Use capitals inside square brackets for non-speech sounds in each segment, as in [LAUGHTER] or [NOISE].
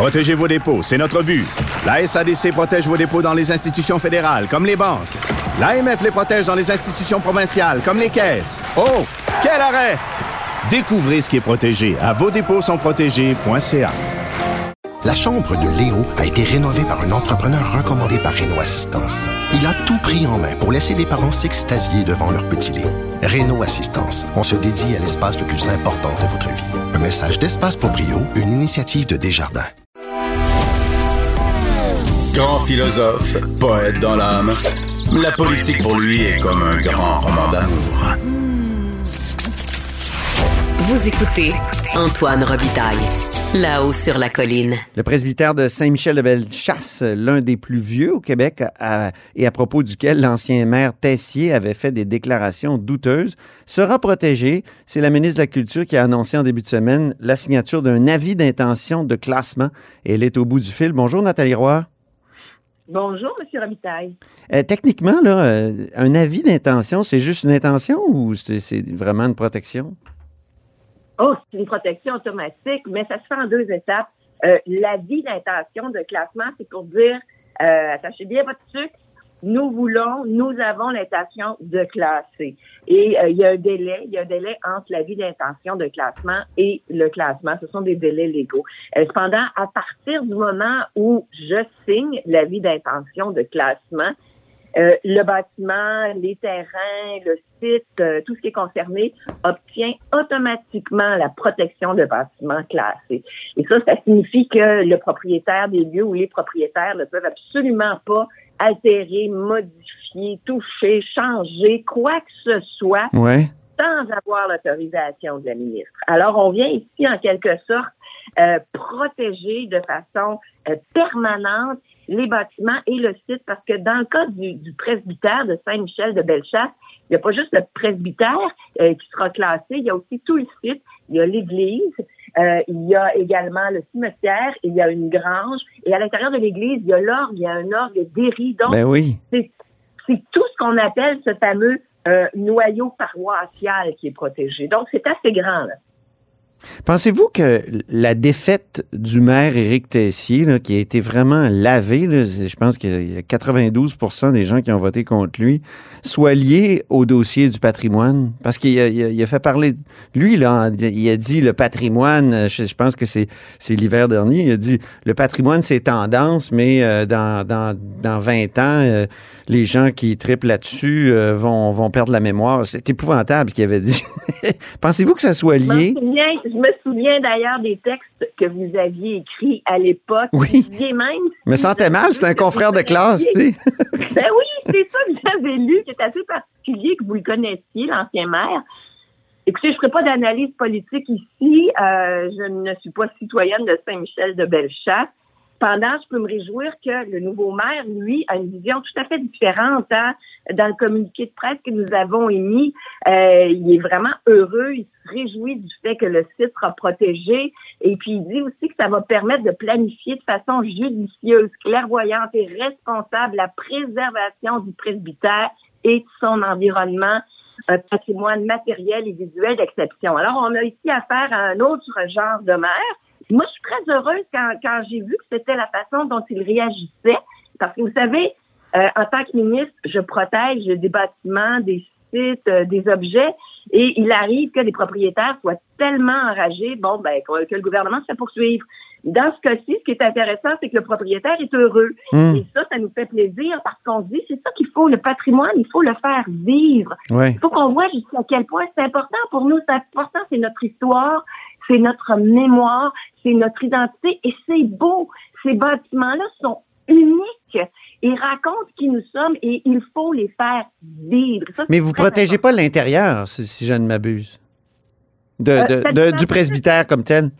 Protégez vos dépôts, c'est notre but. La SADC protège vos dépôts dans les institutions fédérales, comme les banques. L'AMF les protège dans les institutions provinciales, comme les caisses. Oh, quel arrêt! Découvrez ce qui est protégé à vos dépôts. La chambre de Léo a été rénovée par un entrepreneur recommandé par Renault Assistance. Il a tout pris en main pour laisser les parents s'extasier devant leur petit Léo. Renault Assistance, on se dédie à l'espace le plus important de votre vie. Un message d'Espace pour Brio, une initiative de Desjardins. Grand philosophe, poète dans l'âme, la politique pour lui est comme un grand roman d'amour. Vous écoutez Antoine Robitaille. Là-haut sur la colline. Le presbytère de Saint-Michel de Bellechasse, l'un des plus vieux au Québec et à propos duquel l'ancien maire Tessier avait fait des déclarations douteuses, sera protégé. C'est la ministre de la Culture qui a annoncé en début de semaine la signature d'un avis d'intention de classement. Et elle est au bout du fil. Bonjour Nathalie Roy. Bonjour, M. Robitaille. Euh, techniquement, là, euh, un avis d'intention, c'est juste une intention ou c'est vraiment une protection? Oh, c'est une protection automatique, mais ça se fait en deux étapes. Euh, l'avis d'intention de classement, c'est pour dire, euh, attachez bien votre sucre, nous voulons, nous avons l'intention de classer. Et euh, il y a un délai, il y a un délai entre l'avis d'intention de classement et le classement. Ce sont des délais légaux. Euh, cependant, à partir du moment où je signe l'avis d'intention de classement, euh, le bâtiment, les terrains, le site, euh, tout ce qui est concerné obtient automatiquement la protection de bâtiments classés. Et ça, ça signifie que le propriétaire des lieux ou les propriétaires ne peuvent absolument pas altérer, modifier, toucher, changer quoi que ce soit sans avoir l'autorisation de la ministre. Alors, on vient ici en quelque sorte euh, protéger de façon permanente les bâtiments et le site, parce que dans le cas du, presbytère de Saint-Michel de Bellechasse, il n'y a pas juste le presbytère euh, qui sera classé, il y a aussi tout le site, il y a l'église, euh, il y a également le cimetière, il y a une grange, et à l'intérieur de l'église, il y a l'orgue, il y a un orgue d'Éry. Donc, ben oui. c'est tout ce qu'on appelle ce fameux euh, noyau paroissial qui est protégé. Donc, c'est assez grand. Là. Pensez-vous que la défaite du maire Éric Tessier, qui a été vraiment lavé, je pense qu'il y a 92% des gens qui ont voté contre lui, soit liée au dossier du patrimoine? Parce qu'il a, fait parler... Lui, là, il a dit le patrimoine, je, pense que c'est l'hiver dernier, il a dit le patrimoine, c'est tendance, mais euh, dans, dans, dans 20 ans, euh, les gens qui triplent là-dessus euh, vont, vont perdre la mémoire. C'est épouvantable ce qu'il avait dit. [LAUGHS] Pensez-vous que ça soit lié? Je me souviens, d'ailleurs des textes que vous aviez écrits à l'époque. Oui. même? me sentais mal, c'était un confrère de classe, tu sais. [LAUGHS] ben oui, c'est ça que j'avais lu, qui est assez particulier, que vous le connaissiez, l'ancien maire. Écoutez, je ne ferai pas d'analyse politique ici. Euh, je ne suis pas citoyenne de Saint-Michel de Bellechasse. Cependant, je peux me réjouir que le nouveau maire, lui, a une vision tout à fait différente. Hein. Dans le communiqué de presse que nous avons émis, euh, il est vraiment heureux, il se réjouit du fait que le site sera protégé et puis il dit aussi que ça va permettre de planifier de façon judicieuse, clairvoyante et responsable la préservation du presbytère et de son environnement un patrimoine matériel et visuel d'exception. Alors, on a ici affaire à un autre genre de maire moi, je suis très heureuse quand, j'ai vu que c'était la façon dont il réagissait, parce que vous savez, euh, en tant que ministre, je protège des bâtiments, des sites, euh, des objets, et il arrive que les propriétaires soient tellement enragés, bon, ben, que, le gouvernement se fait poursuivre. Dans ce cas-ci, ce qui est intéressant, c'est que le propriétaire est heureux. Hmm. Et ça, ça nous fait plaisir parce qu'on dit, c'est ça qu'il faut, le patrimoine, il faut le faire vivre. Il faut qu'on voit jusqu'à quel point c'est important pour nous. C'est important, c'est notre histoire, c'est notre mémoire, c'est notre identité et c'est beau. Ces bâtiments-là sont uniques. Ils racontent qui nous sommes et il faut les faire vivre. Mais vous protégez pas l'intérieur, si, je ne m'abuse, de, euh, du presbytère comme tel?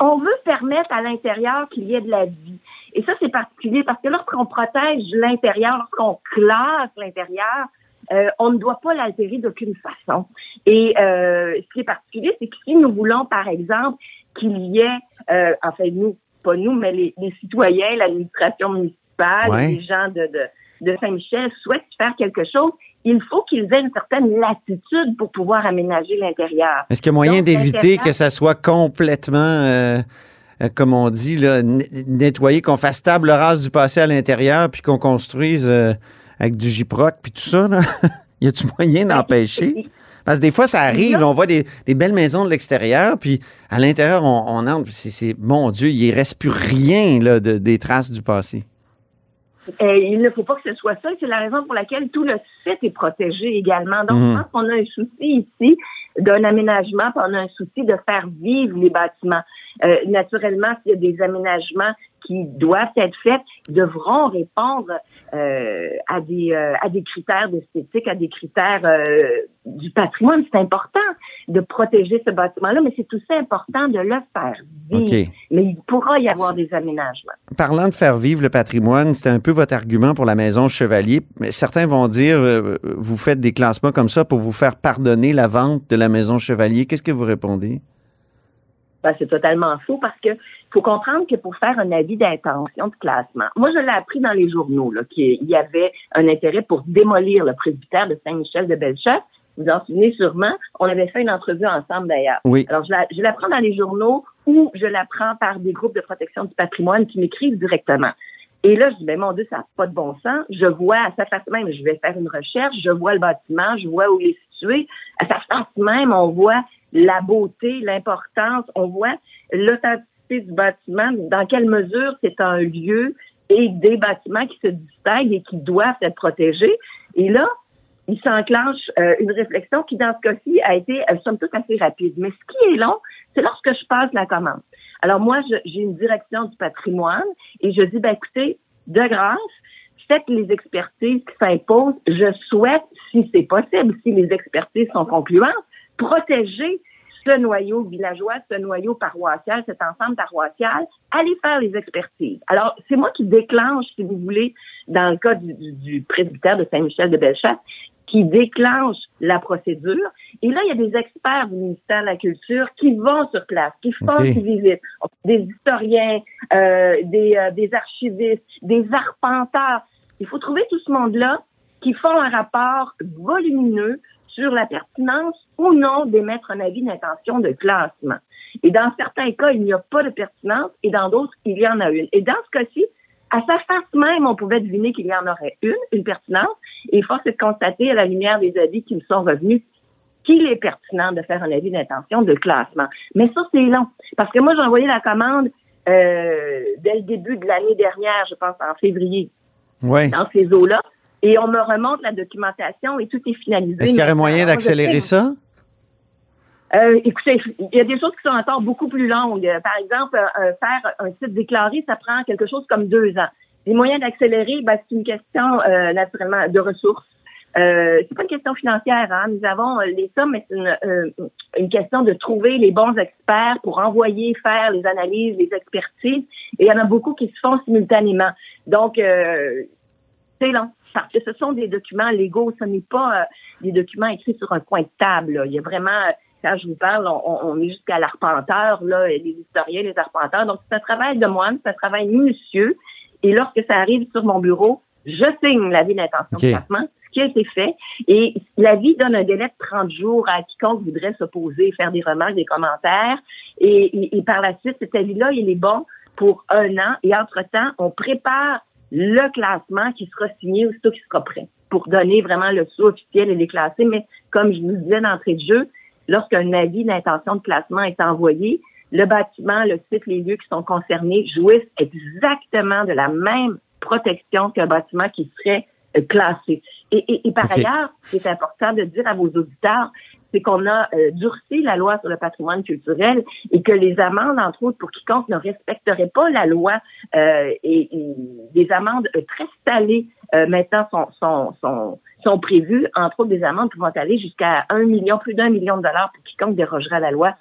On veut permettre à l'intérieur qu'il y ait de la vie. Et ça, c'est particulier parce que lorsqu'on protège l'intérieur, lorsqu'on classe l'intérieur, euh, on ne doit pas l'altérer d'aucune façon. Et euh, ce qui est particulier, c'est que si nous voulons, par exemple, qu'il y ait, euh, enfin nous, pas nous, mais les, citoyens, l'administration municipale, les gens de, de, Saint-Michel souhaitent faire quelque chose, il faut qu'ils aient une certaine latitude pour pouvoir aménager l'intérieur. Est-ce qu'il y a moyen d'éviter que ça soit complètement euh, comme on dit, là, nettoyer, qu'on fasse table rase du passé à l'intérieur, puis qu'on construise euh, avec du gyproc, puis tout ça. Là? [LAUGHS] y a-tu moyen d'empêcher? Parce que des fois, ça arrive, on voit des, belles maisons de l'extérieur, puis à l'intérieur, on, entre, c'est, mon Dieu, il ne reste plus rien là, de, des traces du passé. Il ne faut pas que ce soit ça. C'est la raison pour laquelle tout le site est protégé également. Donc, je mhm. pense qu'on a un souci ici d'un aménagement, puis on a un souci de faire vivre les bâtiments. Euh, naturellement, s'il y a des aménagements qui doivent être faits devront répondre euh, à des euh, à des critères d'esthétique, à des critères euh, du patrimoine. C'est important de protéger ce bâtiment-là, mais c'est aussi important de le faire vivre. Mais il pourra y avoir des aménagements. Parlant de faire vivre le patrimoine, c'était un peu votre argument pour la maison Chevalier. Mais certains vont dire, vous faites des classements comme ça pour vous faire pardonner la vente de la maison Chevalier. Qu'est-ce que vous répondez? Ben, c'est totalement faux parce que faut comprendre que pour faire un avis d'intention de classement, moi je l'ai appris dans les journaux qu'il y avait un intérêt pour démolir le presbytère de Saint-Michel de Bellechasse. Vous vous en souvenez sûrement. On avait fait une entrevue ensemble d'ailleurs. Oui. Alors je l'apprends dans les journaux ou je l'apprends par des groupes de protection du patrimoine qui m'écrivent directement. Et là, je dis, ben mon Dieu, ça n'a pas de bon sens. Je vois à sa face même, je vais faire une recherche, je vois le bâtiment, je vois où il est situé. À sa face même, on voit la beauté, l'importance, on voit l'authenticité du bâtiment, dans quelle mesure c'est un lieu et des bâtiments qui se distinguent et qui doivent être protégés. Et là, il s'enclenche euh, une réflexion qui, dans ce cas-ci, a été, euh, somme toute, assez rapide. Mais ce qui est long, c'est lorsque je passe la commande. Alors moi, j'ai une direction du patrimoine et je dis, ben écoutez, de grâce, faites les expertises qui s'imposent. Je souhaite, si c'est possible, si les expertises sont concluantes, protéger ce noyau villageois, ce noyau paroissial, cet ensemble paroissial, aller faire les expertises. Alors, c'est moi qui déclenche, si vous voulez, dans le cas du, du, presbytère de Saint-Michel de Bellechasse, qui déclenche la procédure. Et là, il y a des experts du ministère de la Culture qui vont sur place, qui font des visites, des historiens, euh, des, euh, des archivistes, des arpenteurs. Il faut trouver tout ce monde-là qui font un rapport volumineux sur la pertinence ou non d'émettre un avis d'intention de classement. Et dans certains cas, il n'y a pas de pertinence et dans d'autres, il y en a une. Et dans ce cas-ci, à sa face même, on pouvait deviner qu'il y en aurait une, une pertinence, et force est de constater à la lumière des avis qui me sont revenus qu'il est pertinent de faire un avis d'intention de classement. Mais ça, c'est long. Parce que moi, j'ai envoyé la commande euh, dès le début de l'année dernière, je pense en février, ouais. dans ces eaux-là et on me remonte la documentation et tout est finalisé. Est-ce qu'il y aurait moyen d'accélérer ça? Euh, écoutez, il y a des choses qui sont encore beaucoup plus longues. Par exemple, euh, faire un site déclaré, ça prend quelque chose comme deux ans. Les moyens d'accélérer, ben, c'est une question euh, naturellement de ressources. Euh, c'est pas une question financière. Hein. Nous avons les sommes, mais c'est une, une, question de trouver les bons experts pour envoyer faire les analyses, les expertises. Et il y en a beaucoup qui se font simultanément. Donc, c'est long parce que ce sont des documents légaux, ce n'est pas euh, des documents écrits sur un coin de table. Il y a vraiment, quand je vous parle, on, est jusqu'à l'arpenteur, là, les historiens, les arpenteurs. Donc, c'est un travail de moine, c'est un travail minutieux. Et lorsque ça arrive sur mon bureau, je signe l'avis d'intention de traitement, ce qui a été fait. Et l'avis donne un délai de 30 jours à quiconque voudrait s'opposer, faire des remarques, des commentaires. Et, et par la suite, cet avis-là, il est bon pour un an. Et entre-temps, on prépare le classement qui sera signé aussitôt qui sera prêt pour donner vraiment le sous officiel et les classer. Mais comme je vous disais d'entrée de jeu, lorsqu'un avis d'intention de classement est envoyé, le bâtiment, le site, les lieux qui sont concernés jouissent exactement de la même protection qu'un bâtiment qui serait euh, classé. Et, par ailleurs, c'est important de dire à vos auditeurs, c'est qu'on a euh, durci la loi sur le patrimoine culturel et que les amendes, entre autres, pour quiconque ne respecterait pas la loi, euh, et, des amendes très salées euh, maintenant sont, sont, sont, sont prévues, entre autres des amendes qui vont aller jusqu'à un million, plus d'un million de dollars pour quiconque dérogerait à la loi.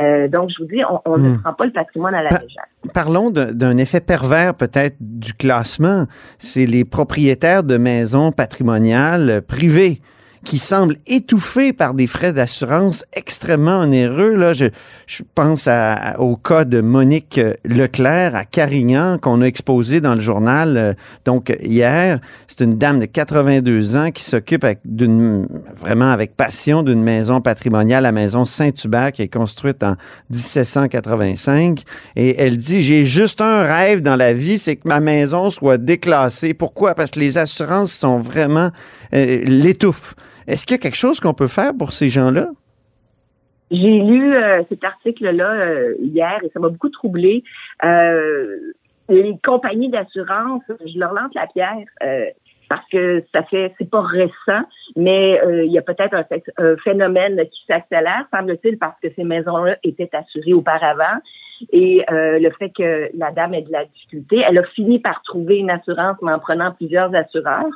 Euh, donc, je vous dis, on, ne hmm. prend pas le patrimoine à la légère. Parlons d'un effet pervers peut-être du classement. C'est les propriétaires de maisons patrimoniales privées qui semble étouffé par des frais d'assurance extrêmement onéreux. Là, je, je pense à, au cas de Monique Leclerc à Carignan qu'on a exposé dans le journal euh, donc hier. C'est une dame de 82 ans qui s'occupe d'une vraiment avec passion d'une maison patrimoniale, la maison Saint-Hubert qui est construite en 1785 et elle dit j'ai juste un rêve dans la vie, c'est que ma maison soit déclassée. Pourquoi? Parce que les assurances sont vraiment euh, l'étouffent. Est-ce qu'il y a quelque chose qu'on peut faire pour ces gens-là? J'ai lu euh, cet article-là euh, hier et ça m'a beaucoup troublé. Euh, les compagnies d'assurance, je leur lance la pierre parce que ça fait, c'est pas récent, mais il y a peut-être un, phénomène qui s'accélère, semble-t-il, parce que ces maisons-là étaient assurées auparavant. Et le fait que la dame ait de la difficulté, elle a fini par trouver une assurance, en prenant plusieurs assureurs.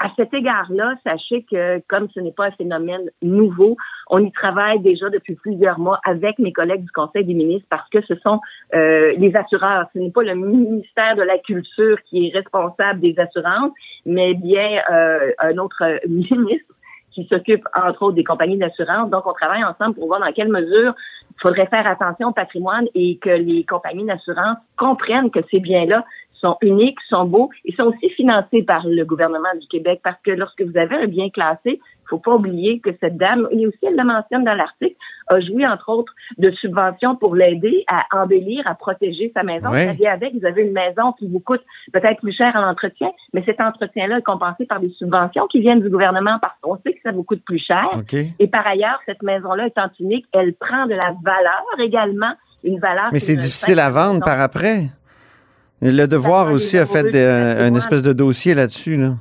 À cet égard-là, sachez que comme ce n'est pas un phénomène nouveau, on y travaille déjà depuis plusieurs mois avec mes collègues du Conseil des ministres parce que ce sont euh, les assureurs. Ce n'est pas le ministère de la Culture qui est responsable des assurances, mais bien euh, un autre [LAUGHS] ministre qui s'occupe entre autres des compagnies d'assurance. Donc, on travaille ensemble pour voir dans quelle mesure il faudrait faire attention au patrimoine et que les compagnies d'assurance comprennent que ces biens-là sont uniques, sont beaux et sont aussi financés par le gouvernement du Québec parce que lorsque vous avez un bien classé, il faut pas oublier que cette dame, et aussi elle le mentionne dans l'article, a joui entre autres de subventions pour l'aider à embellir, à protéger sa maison. Ouais. Vous avec, vous avez une maison qui vous coûte peut-être plus cher en entretien, mais cet entretien-là est compensé par des subventions qui viennent du gouvernement parce qu'on sait que ça vous coûte plus cher. Et par ailleurs, cette maison-là étant unique, elle prend de la valeur également, une valeur. Mais c'est difficile à vendre par après. Le devoir aussi a fait un espèce de dossier là-dessus. Là.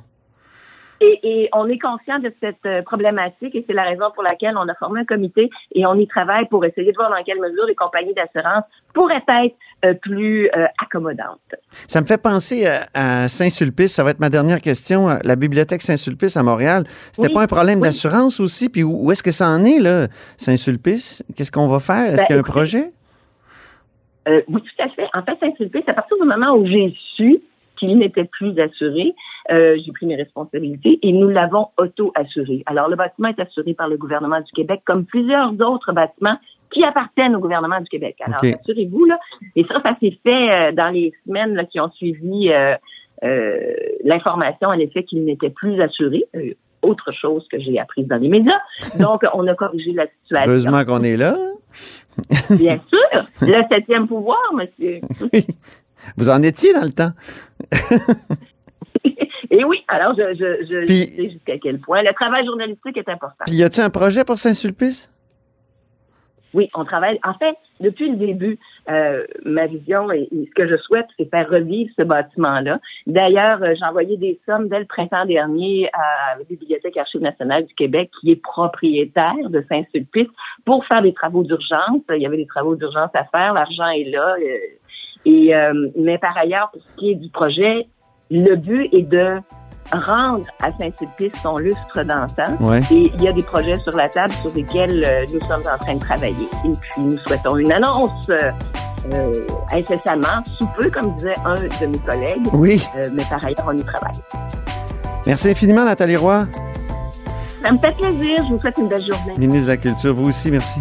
Et, et, on est conscient de cette euh, problématique et c'est la raison pour laquelle on a formé un comité et on y travaille pour essayer de voir dans quelle mesure les compagnies d'assurance pourraient être euh, plus euh, accommodantes. Ça me fait penser à, Saint-Sulpice. Ça va être ma dernière question. La bibliothèque Saint-Sulpice à Montréal, c'était pas un problème d'assurance aussi? Puis où, est-ce que ça en est, là, Saint-Sulpice? Qu'est-ce qu'on va faire? Est-ce ben, qu'il y a un projet? Euh, oui, tout à fait. En fait, Saint-Sulpice, à partir du moment où j'ai su qu'il n'était plus assuré, euh, j'ai pris mes responsabilités et nous l'avons auto-assuré. Alors, le bâtiment est assuré par le gouvernement du Québec, comme plusieurs autres bâtiments qui appartiennent au gouvernement du Québec. Alors, assurez-vous, là. Et ça, ça s'est fait euh, dans les semaines là, qui ont suivi l'information, en effet, qu'il n'était plus assuré. autre chose que j'ai apprise dans les médias. Donc, on a corrigé la situation. Heureusement qu'on est là. Bien sûr. Le septième pouvoir, monsieur. [LAUGHS] Vous en étiez dans le temps. [LAUGHS] Et oui, alors je, je, je, sais jusqu'à quel point le travail journalistique est important. Puis y a-t-il un projet pour Saint-Sulpice? Oui, on travaille. En fait, depuis le début, euh, ma vision et, ce que je souhaite, c'est faire revivre ce bâtiment-là. D'ailleurs, euh, j'ai envoyé des sommes dès le printemps dernier à la Bibliothèque Archives nationale du Québec, qui est propriétaire de Saint-Sulpice, pour faire des travaux d'urgence. Il y avait des travaux d'urgence à faire. L'argent est là. Euh, et mais par ailleurs, pour ce qui est du projet, le but est de rendre à Saint-Sulpice son lustre d'antan. Et il y a des projets sur la table sur lesquels euh, nous sommes en train de travailler. Et puis, nous souhaitons une annonce euh, euh incessamment, sous peu, comme disait un de mes collègues. Oui. Euh, mais par ailleurs, on y travaille. Merci infiniment, Nathalie Roy. Ça me fait plaisir. Je vous souhaite une belle journée. Ministre de la Culture, vous aussi, merci.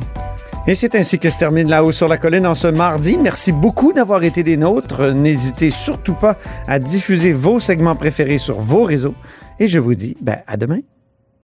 Et c'est ainsi que se termine La haut sur la colline en ce mardi. Merci beaucoup d'avoir été des nôtres. N'hésitez surtout pas à diffuser vos segments préférés sur vos réseaux. Et je vous dis ben, à demain.